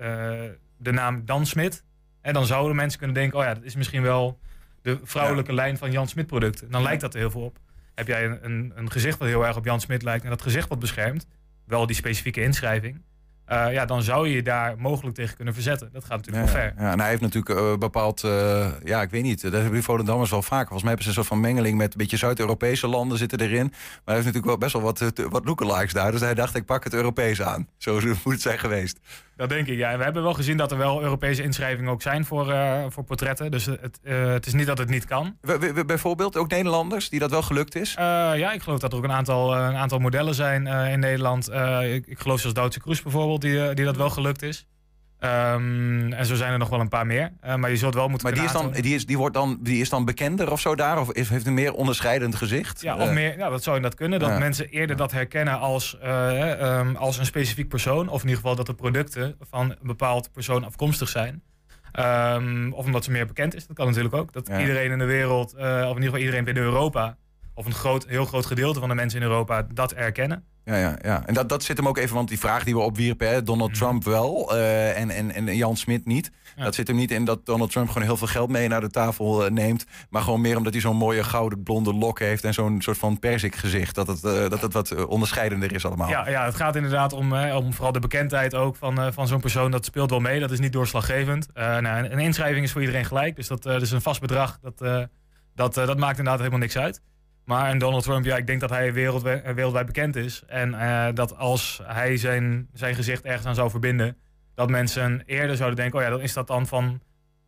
de naam Dan Smit. En dan zouden mensen kunnen denken, oh ja, dat is misschien wel de vrouwelijke ja. lijn van Jan Smit producten. Dan lijkt dat er heel veel op. Heb jij een, een, een gezicht wat heel erg op Jan Smit lijkt en dat gezicht wat beschermt, wel die specifieke inschrijving, eh, ja, dan zou je je daar mogelijk tegen kunnen verzetten. Dat gaat natuurlijk Ja, wel ver. Ja, en hij heeft natuurlijk eh, bepaald, eh, ja, ik weet niet, dat hebben Volendammers wel vaker. Volgens mij hebben ze een soort van mengeling met een beetje Zuid-Europese landen zitten erin. Maar hij heeft natuurlijk wel best wel wat, wat lookalikes daar. Dus hij dacht, ik pak het Europees aan. Zo moet het zijn geweest. Dat denk ik, ja. En we hebben wel gezien dat er wel Europese inschrijvingen ook zijn voor, voor portretten. Dus het, het is niet dat het niet kan. W- w- bijvoorbeeld ook Nederlanders die dat wel gelukt is? Ja, ik geloof dat er ook een aantal, een aantal modellen zijn in Nederland. Ik, ik geloof zoals Duitse Kroes bijvoorbeeld, die, eh, die dat wel gelukt is. Ehm, en zo zijn er nog wel een paar meer. Eh, maar je zult wel moeten Maar die is, dan, die, is, die, wordt dan, die is dan bekender of zo daar? Of is, heeft een meer onderscheidend gezicht? Ja, of Eh, meer, ja, dat zou dat kunnen. Dat Ja. mensen eerder dat herkennen als, eh, ehm, als een specifiek persoon. Of in ieder geval dat de producten van een bepaald persoon afkomstig zijn. Ehm, of omdat ze meer bekend is. Dat kan natuurlijk ook. Dat Ja. iedereen in de wereld, of in ieder geval iedereen binnen Europa... of een groot, heel groot gedeelte van de mensen in Europa dat erkennen. Ja, ja, ja. En dat, dat zit hem ook even, want die vraag die we opwierpen, hè, Donald Trump wel eh, en, en, en Jan Smit niet. Ja. Dat zit hem niet in dat Donald Trump gewoon heel veel geld mee naar de tafel eh, neemt. Maar gewoon meer omdat hij zo'n mooie gouden blonde lok heeft en zo'n soort van perzik gezicht. Dat het, eh, dat het wat onderscheidender is allemaal. Ja, ja, het gaat inderdaad om, om vooral de bekendheid ook van, van zo'n persoon. Dat speelt wel mee, dat is niet doorslaggevend. Nou, een inschrijving is voor iedereen gelijk, dus dat, is een vast bedrag. Dat, dat, dat maakt inderdaad helemaal niks uit. Maar en Donald Trump, ja, ik denk dat hij wereldwijd, eh, wereldwijd bekend is. En eh, dat als hij zijn, zijn gezicht ergens aan zou verbinden... dat mensen eerder zouden denken... oh ja, dan is dat dan van,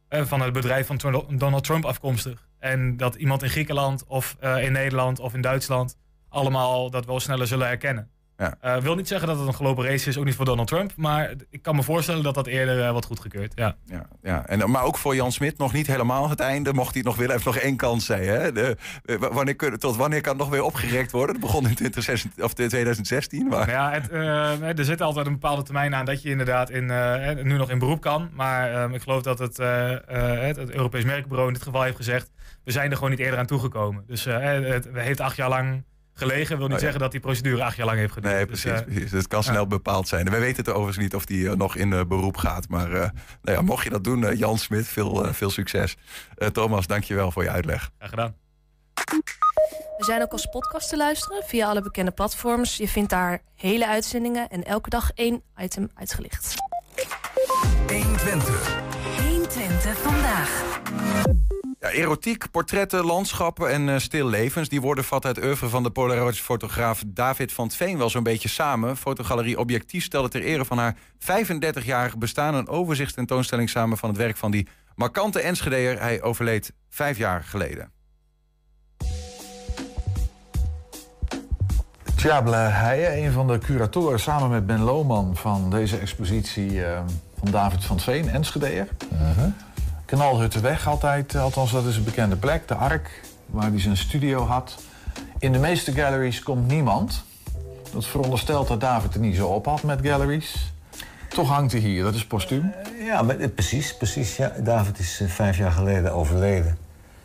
eh, van het bedrijf van Donald Trump afkomstig. En dat iemand in Griekenland of in Nederland of in Duitsland... allemaal dat wel sneller zullen herkennen. Ja. Eh, wil niet zeggen dat het een gelopen race is, ook niet voor Donald Trump. Maar ik kan me voorstellen dat dat eerder eh, wat goedgekeurd. Ja. Ja, ja. En, maar ook voor Jan Smit nog niet helemaal het einde. Mocht hij het nog willen, heeft nog één kans, zei hè? De, eh, wanneer, kun- tot wanneer kan het nog weer opgerekt worden? Dat begon in 2016, of 2016. Maar... Ja, het, er zit altijd een bepaalde termijn aan dat je inderdaad in, nu nog in beroep kan. Maar eh, ik geloof dat het, het, Europees Merkbureau in dit geval heeft gezegd... we zijn er gewoon niet eerder aan toegekomen. Dus het, het heeft acht jaar lang gelegen. wil niet Oh, ja. zeggen dat die procedure acht jaar lang heeft geduurd. Nee, Dus, precies. eh, precies. Het kan snel bepaald zijn. Wij weten het overigens niet of die eh, nog in eh, beroep gaat. Maar eh, nou ja, mocht je dat doen, eh, Jan Smit, veel, veel succes. Eh, Thomas, dankjewel voor je uitleg. graag gedaan. We zijn ook als podcast te luisteren via alle bekende platforms. Je vindt daar hele uitzendingen en elke dag één item uitgelicht. 120. 120 vandaag. Ja, erotiek, portretten, landschappen en eh stillevens... die worden vat uit oeuvre van de Polaroid-fotograaf David van Tveen wel zo'n beetje samen. Fotogalerie Objectief stelde ter ere van haar 35-jarig bestaan... een overzichtstentoonstelling samen van het werk van die markante Enschedeer. Hij overleed vijf jaar geleden. Tjable Heijen, een van de curatoren samen met Ben Lohman van deze expositie eh, van David van Veen, Enschedeer. Knalhuttenweg altijd, eh, althans dat is een bekende plek, de Ark, waar hij zijn studio had. In de meeste galleries komt niemand. Dat veronderstelt dat David er niet zo op had met galleries. Toch hangt hij hier, dat is postuum. Ja, maar, eh, precies, precies. Ja. David is eh, vijf jaar geleden overleden.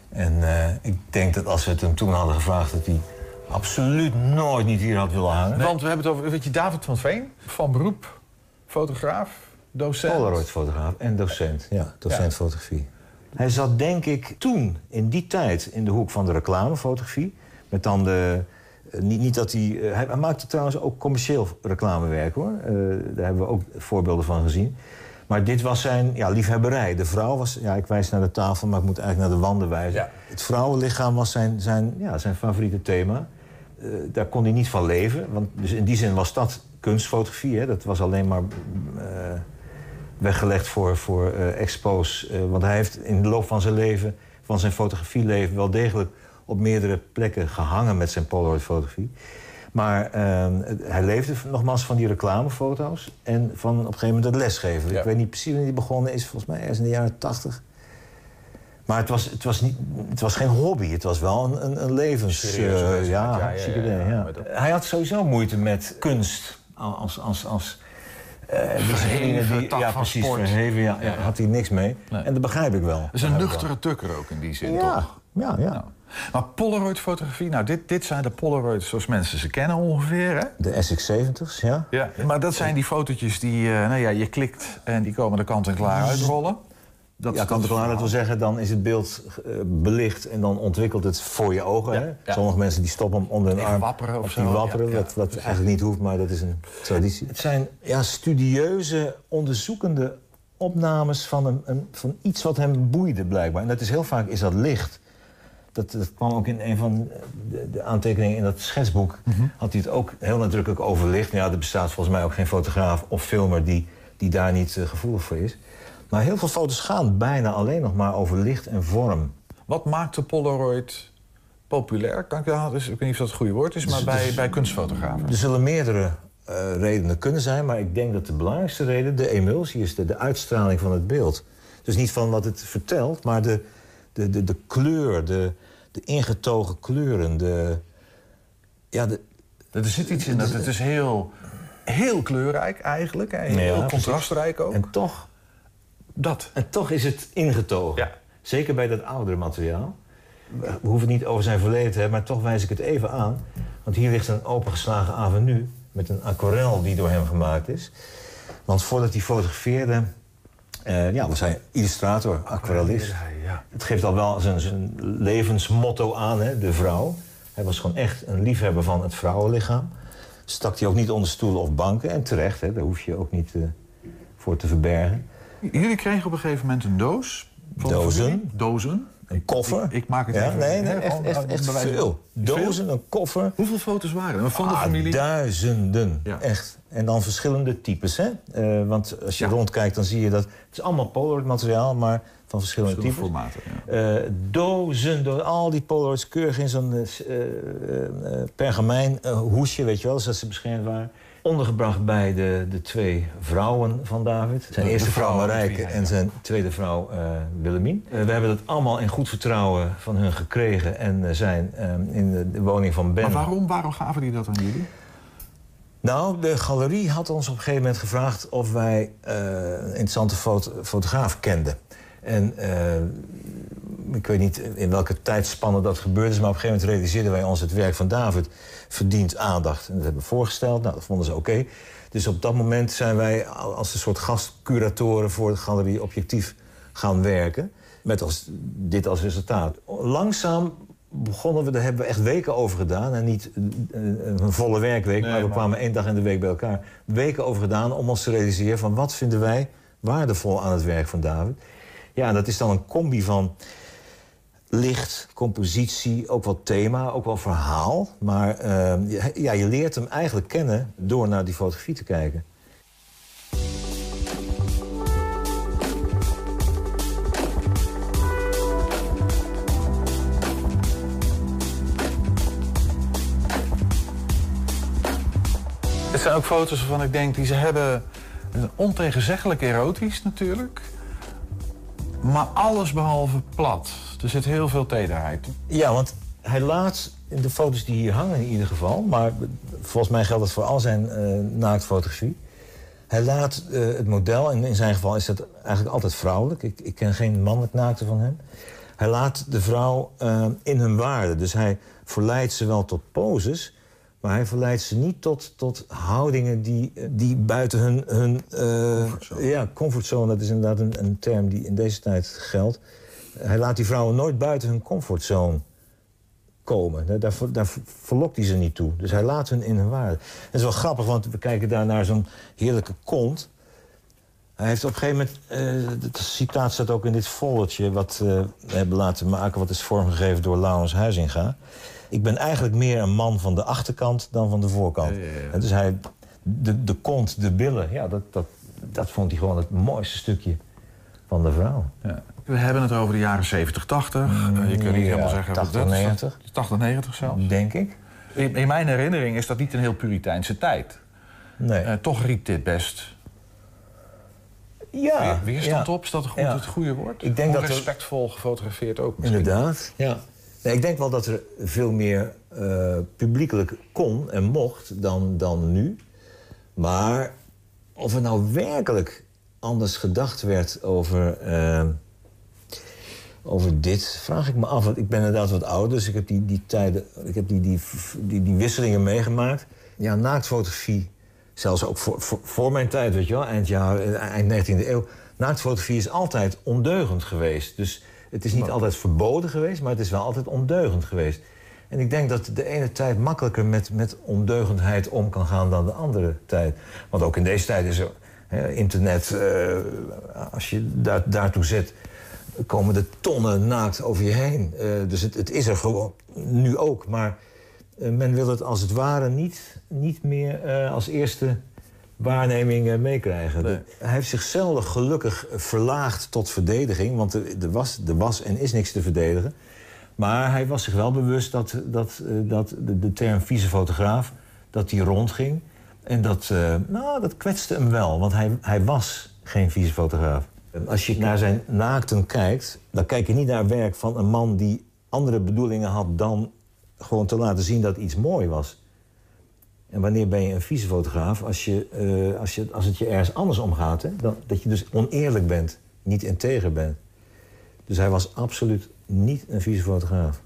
En eh, ik denk dat als we het hem toen hadden gevraagd... dat hij absoluut nooit niet hier had willen hangen. Want we hebben het over, weet je, David van Veen, van beroep, fotograaf, docent. Polaroid-fotograaf en docent. Ja, docent Ja. fotografie. Hij zat denk ik toen, in die tijd, in de hoek van de reclamefotografie. Met dan de... eh, niet, niet dat hij, eh, hij... Hij maakte trouwens ook commercieel reclamewerk, hoor. Eh, daar hebben we ook voorbeelden van gezien. Maar dit was zijn ja, liefhebberij. De vrouw was... Ja, ik wijs naar de tafel, maar ik moet eigenlijk naar de wanden wijzen. Het vrouwenlichaam was zijn, zijn, ja, zijn favoriete thema. Daar kon hij niet van leven. Want dus in die zin was dat kunstfotografie. Hè? Dat was alleen maar weggelegd voor, voor eh, expos. Eh, want hij heeft in de loop van zijn leven, van zijn fotografieleven... wel degelijk op meerdere plekken gehangen met zijn Polaroid-fotografie. Maar eh, het- hij leefde nogmaals van die reclamefoto's... en van op een gegeven moment het lesgeven. Ik weet niet precies wanneer hij begonnen is. Volgens mij ergens in de jaren tachtig. Maar het was, het, was niet, het was geen hobby, het was wel een, een, een levens... Eh, ja, ja, Hij had sowieso moeite met kunst. Als, als, als, eh, Verheven die- ja, precies, sport. verheven, ja, had hij niks mee. Nee. En dat begrijp ik wel. Dat is een nuchtere tukker ook in die zin, Ja, toch? ja, ja. Maar Polaroid-fotografie, nou, dit, dit zijn de Polaroids zoals mensen ze kennen ongeveer, hè? De SX70's, ja. Ja, maar dat zijn die fotootjes die, eh, nou ja, je klikt en die komen de kant en klaar uitrollen. Dat, ja, kant-en-klaar, dat wil zeggen, dan is het beeld eh, belicht en dan ontwikkelt het voor je ogen. Ja, hè? ja. Sommige mensen die stoppen hem onder hun arm. wapperen of die zo. wapperen, Ja, ja, wat, wat eigenlijk niet hoeft, maar dat is een traditie. Het zijn ja, studieuze, onderzoekende opnames van, een, een, van iets wat hem boeide blijkbaar. En dat is heel vaak is dat licht. Dat, dat kwam ook in een van de, de aantekeningen in dat schetsboek. Had hij het ook heel nadrukkelijk over licht. Ja, er bestaat volgens mij ook geen fotograaf of filmer die, die daar niet eh, gevoelig voor is. Maar heel veel foto's gaan bijna alleen nog maar over licht en vorm. Wat maakt de Polaroid populair? Kan ik, dus, ik weet niet of dat het goede woord is, maar Dus- bij, dus- bij kunstfotografen. Er zullen meerdere eh, redenen kunnen zijn, maar ik denk dat de belangrijkste reden de emulsie is, de, de uitstraling van het beeld. Dus niet van wat het vertelt, maar de, de, de, de kleur, de, de ingetogen kleuren, de. Ja, de, Er zit iets in dat het is heel, heel kleurrijk eigenlijk. Heel Ja, contrastrijk ook. En toch. Dat. En toch is het ingetogen. Zeker bij dat oudere materiaal. We hoeven het niet over zijn verleden te hebben, maar toch wijs ik het even aan. Want hier ligt een opengeslagen avenue met een aquarel die door hem gemaakt is. Want voordat hij fotografeerde, eh, ja, was hij illustrator, aquarellist. Het geeft al wel zijn, zijn levensmotto aan, hè, de vrouw. Hij was gewoon echt een liefhebber van het vrouwenlichaam. Stak hij ook niet onder stoelen of banken. En terecht, hè, daar hoef je ook niet eh, voor te verbergen. Jullie kregen op een gegeven moment een doos. Dozen. Dozen. Een koffer. Ik, ik maak het Ja, even... nee, nee, echt, echt, echt veel. Dozen, een koffer. Hoeveel foto's waren er van de Ah, familie? Duizenden, echt. En dan verschillende types, hè? Eh, want als je rondkijkt, dan zie je dat... Het is allemaal Polaroid-materiaal, maar van verschillende, Verschillende types. formaten, Eh, dozen, al die Polaroids keurig in zo'n eh, pergamijn hoesje, weet je wel, zodat ze beschermd waren. Ondergebracht bij de, de twee vrouwen van David. Zijn De- eerste vrouw Marijke en zijn tweede vrouw eh Willemien. Eh, we hebben dat allemaal in goed vertrouwen van hun gekregen... en eh, zijn in de, de woning van Ben... Maar waarom, waarom gaven die dat aan jullie? Nou, de galerie had ons op een gegeven moment gevraagd of wij een interessante foto- fotograaf kenden. En ik weet niet in welke tijdspanne dat gebeurd is, maar op een gegeven moment realiseerden wij ons het werk van David verdient aandacht. En dat hebben we voorgesteld, nou, dat vonden ze oké. Dus op dat moment zijn wij als een soort gastcuratoren voor de galerie objectief gaan werken. Met als, dit als resultaat. Langzaam begonnen we, daar hebben we echt weken over gedaan. En niet een volle werkweek, maar we maar- kwamen één dag in de week bij elkaar. Weken over gedaan om ons te realiseren van wat vinden wij waardevol aan het werk van David. Ja, dat is dan een combi van licht, compositie, ook wel thema, ook wel verhaal. Maar eh, je- ja, je leert hem eigenlijk kennen door naar die fotografie te kijken. Het zijn ook foto's waarvan ik denk, die ze hebben... ontegenzeggelijk erotisch natuurlijk. Maar alles behalve plat. Er zit heel veel tederheid. Ja, want hij laat in de foto's die hier hangen in ieder geval... maar volgens mij geldt dat voor al zijn eh naaktfotografie... hij laat eh, het model, en in zijn geval is dat eigenlijk altijd vrouwelijk... ik, ik ken geen mannelijk naakte van hem... hij laat de vrouw eh, in hun waarde. Dus hij verleidt ze wel tot poses... maar hij verleidt ze niet tot, tot houdingen die, die buiten hun... hun eh, Ja, comfortzone, dat is inderdaad een, een term die in deze tijd geldt. Hij laat die vrouwen nooit buiten hun comfortzone komen. Daar, daar, daar verlokt hij ze niet toe. Dus hij laat hun in hun waarde. Dat is wel grappig, want we kijken daar naar zo'n heerlijke kont. Hij heeft op een gegeven moment... eh het citaat staat ook in dit foldertje... wat eh, we hebben laten maken, wat is vormgegeven door Laurens Huizinga. Ik ben eigenlijk meer een man van de achterkant dan van de voorkant. En dus hij... De, de kont, de billen, ja, dat, dat, dat vond hij gewoon het mooiste stukje van de vrouw. Ja. We hebben het over de jaren 70, 80. Eh, je kunt niet helemaal zeggen... 80, dat, 90. 80, 90 zelfs. Denk ik. In, in mijn herinnering is dat niet een heel puriteinse tijd. Nee. Eh, toch riep dit best Ja. weer- weerstand ja. op. Is dat goed, Ja. het goede woord? Ik denk dat Respectvol gefotografeerd ook misschien. Inderdaad, ja. Ik denk wel dat er veel meer eh, publiekelijk kon en mocht dan, dan nu. Maar of er nou werkelijk anders gedacht werd over, eh, over dit, vraag ik me af. Want ik ben inderdaad wat ouder, dus ik heb die, die tijden, ik heb die, die, die, die wisselingen meegemaakt. Ja, naaktfotografie, zelfs ook voor, voor, voor mijn tijd, weet je wel, eind, jaar, eind 19e eeuw, naaktfotografie is altijd ondeugend geweest. Dus het is niet altijd verboden geweest, maar het is wel altijd ondeugend geweest. En ik denk dat de ene tijd makkelijker met, met ondeugendheid om kan gaan dan de andere tijd. Want ook in deze tijd is er hè, internet, eh, als je daar, daartoe zet, komen de tonnen naakt over je heen. Eh, dus het, het is er gewoon nu ook. Maar eh, men wil het als het ware niet, niet meer als eerste waarneming meekrijgen. Hij heeft zichzelf gelukkig verlaagd tot verdediging, want er, was, er was en is niks te verdedigen. Maar hij was zich wel bewust dat, dat, eh, dat de, de term vieze fotograaf, dat die rondging. En dat, eh, nou, dat kwetste hem wel, want hij, hij was geen vieze fotograaf. Als je naar zijn naakten kijkt, dan kijk je niet naar werk van een man die andere bedoelingen had dan gewoon te laten zien dat iets mooi was. En wanneer ben je een vieze fotograaf? Als, je, eh, als, je, als het je ergens anders omgaat, hè? Dan, dat je dus oneerlijk bent, niet integer bent. Dus hij was absoluut niet een vieze fotograaf.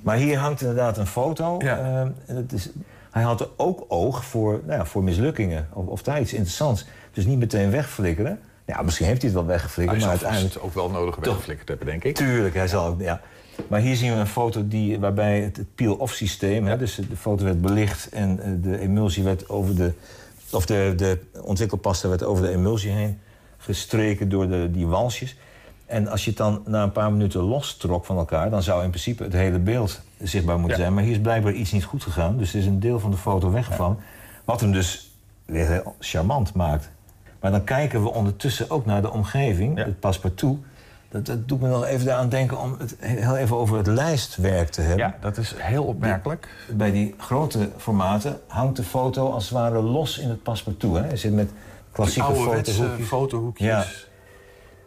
Maar hier hangt inderdaad een foto. eh, en het is, hij had er ook oog voor, nou ja, voor mislukkingen. Of, of daar iets interessants. Dus niet meteen wegflikkeren. Ja, misschien heeft hij het wel weggeflikkerd, maar uiteindelijk... ook wel nodig weggeflikkerd hebben, denk ik. Tuurlijk, hij zal ook, ja. Maar hier zien we een foto die, waarbij het, het peel-off systeem... Hè, dus de foto werd belicht en eh, de emulsie werd over de... of de, de ontwikkelpasta werd over de emulsie heen gestreken door de, die walsjes. En als je het dan na een paar minuten lostrok van elkaar... dan zou in principe het hele beeld zichtbaar moeten zijn. Maar hier is blijkbaar iets niet goed gegaan. Dus er is een deel van de foto weggevallen. Wat hem dus weer heel charmant maakt. Maar dan kijken we ondertussen ook naar de omgeving, het paspartout. Dat, dat doet me nog even aan denken om het heel even over het lijstwerk te hebben. Ja, dat is heel opmerkelijk. Bij die grote formaten hangt de foto als het ware los in het paspartout. Hè? Hij zit met klassieke fotohoekjes. fotohoekjes. Ja.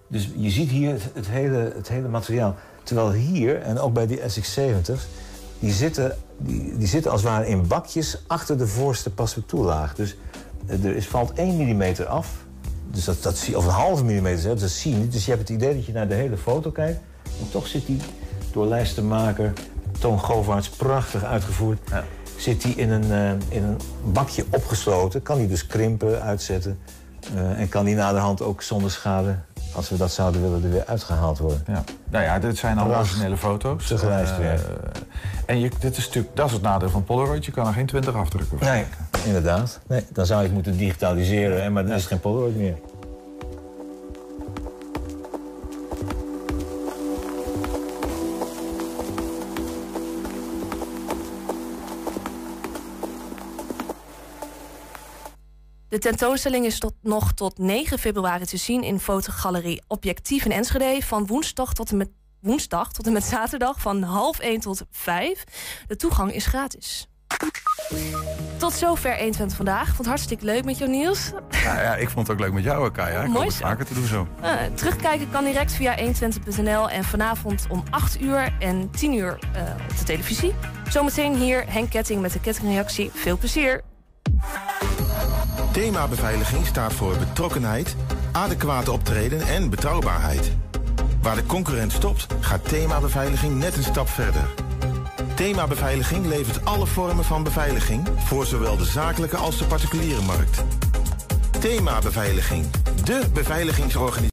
Dus je ziet hier het, het hele, het hele materiaal. Terwijl hier, en ook bij die SX70's... die zitten, die, die zitten als het ware in bakjes achter de voorste paspartoutlaag. Dus eh, er is, valt 1 mm af. Dus dat, dat zie, of een halve millimeter zelfs, dat zie je niet. Dus je hebt het idee dat je naar de hele foto kijkt. En toch zit die door lijstenmaker Toon Govaerts prachtig uitgevoerd... zit die in een, eh, in een bakje opgesloten. Kan die dus krimpen, uitzetten. eh, en kan die naderhand ook zonder schade, als we dat zouden willen, er weer uitgehaald worden. Ja. Nou ja, dit zijn al originele foto's. Tegelijk Eh, weer. en je, dit is natuurlijk, dat is het nadeel van Polaroid. Je kan er geen 20 afdrukken. van Nee, inderdaad. Nee, dan zou je het moeten digitaliseren, maar dan is het geen Polaroid meer. De tentoonstelling is tot, nog tot 9 februari te zien in fotogalerie Objectief in Enschede van woensdag tot en met, woensdag tot en met zaterdag van half 1 tot 5. De toegang is gratis. Tot zover 120 vandaag. Vond het hartstikke leuk met jou, Niels. Ja, ja, ik vond het ook leuk met jou, Kaya. Ik Mooi hoop het zo. vaker te doen zo. Terugkijken kan direct via 120.nl en vanavond om 8 uur en 10 uur eh, op de televisie. Zometeen hier Henk Ketting met de kettingreactie. Veel plezier! Thema beveiliging staat voor betrokkenheid, adequate optreden en betrouwbaarheid. Waar de concurrent stopt, gaat thema beveiliging net een stap verder. Thema beveiliging levert alle vormen van beveiliging voor zowel de zakelijke als de particuliere markt. Thema beveiliging, de beveiligingsorganisatie.